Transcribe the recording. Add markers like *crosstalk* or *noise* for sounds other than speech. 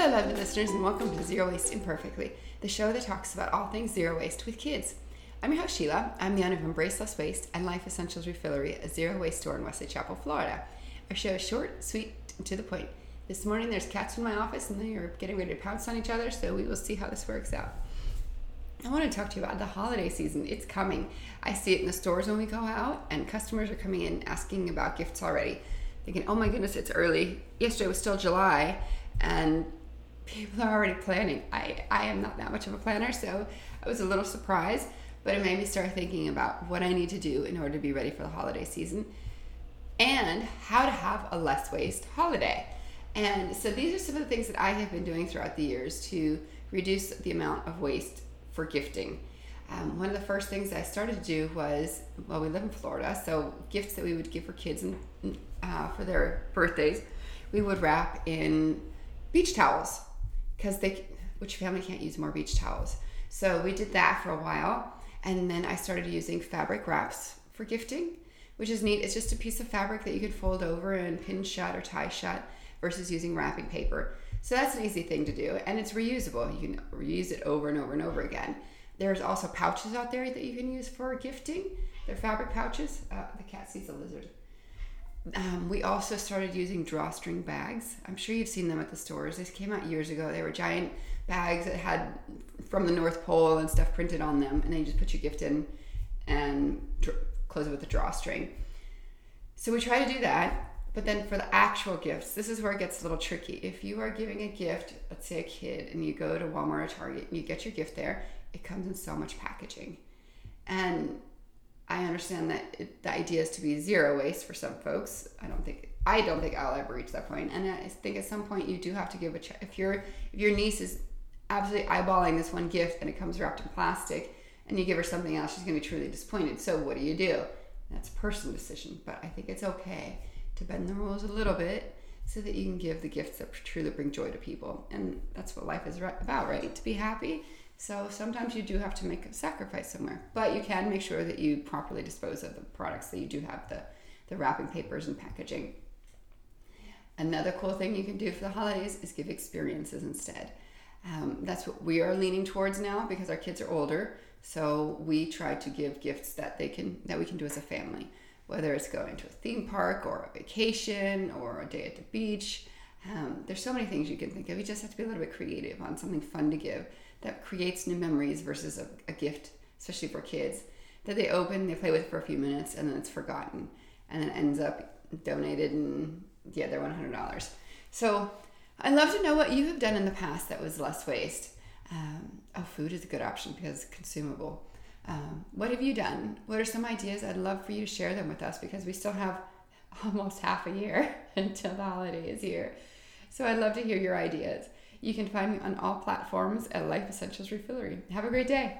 Hello, lovely listeners, and welcome to Zero Waste Imperfectly, the show that talks about all things zero waste with kids. I'm your host, Sheila. I'm the owner of Embrace Less Waste and Life Essentials Refillery, a zero waste store in Wesley Chapel, Florida. Our show is short, sweet, and to the point. This morning, there's cats in my office, and they are getting ready to pounce on each other, so we will see how this works out. I want to talk to you about the holiday season. It's coming. I see it in the stores when we go out, and customers are coming in asking about gifts already, thinking, oh my goodness, it's early. Yesterday was still July, and people are already planning. I, I am not that much of a planner, so I was a little surprised, but it made me start thinking about what I need to do in order to be ready for the holiday season and how to have a less waste holiday. And so these are some of the things that I have been doing throughout the years to reduce the amount of waste for gifting. Um, one of the first things I started to do was, well, we live in Florida, so gifts that we would give for kids and uh, for their birthdays, we would wrap in beach towels because they, which family can't use more beach towels? So we did that for a while, and then I started using fabric wraps for gifting, which is neat. It's just a piece of fabric that you can fold over and pin shut or tie shut versus using wrapping paper. So that's an easy thing to do, and it's reusable. You can reuse it over and over and over again. There's also pouches out there that you can use for gifting. They're fabric pouches. Uh, the cat sees a lizard. Um, we also started using drawstring bags. I'm sure you've seen them at the stores. These came out years ago. They were giant bags that had from the North Pole and stuff printed on them, and then you just put your gift in and dr- close it with a drawstring. So we try to do that. But then for the actual gifts, this is where it gets a little tricky. If you are giving a gift, let's say a kid, and you go to Walmart or Target and you get your gift there, it comes in so much packaging. And I understand that it, the idea is to be zero waste for some folks. I don't think I don't think I'll ever reach that point. And I think at some point you do have to give a check. If your if your niece is absolutely eyeballing this one gift and it comes wrapped in plastic, and you give her something else, she's going to be truly disappointed. So what do you do? That's a personal decision, but I think it's okay to bend the rules a little bit so that you can give the gifts that truly bring joy to people. And that's what life is about, right? To be happy. So sometimes you do have to make a sacrifice somewhere, but you can make sure that you properly dispose of the products that you do have the, the wrapping papers and packaging. Another cool thing you can do for the holidays is give experiences instead. Um, that's what we are leaning towards now because our kids are older. So we try to give gifts that they can that we can do as a family whether it's going to a theme park or a vacation or a day at the beach. Um, there's so many things you can think of. You just have to be a little bit creative on something fun to give that creates new memories versus a, a gift, especially for kids, that they open, they play with for a few minutes, and then it's forgotten, and then ends up donated and yeah, they're $100. So I'd love to know what you have done in the past that was less waste. Um, oh, food is a good option because consumable. Um, what have you done? What are some ideas? I'd love for you to share them with us because we still have *laughs* almost half a year *laughs* until the holiday is here. So I'd love to hear your ideas. You can find me on all platforms at Life Essentials Refillery. Have a great day.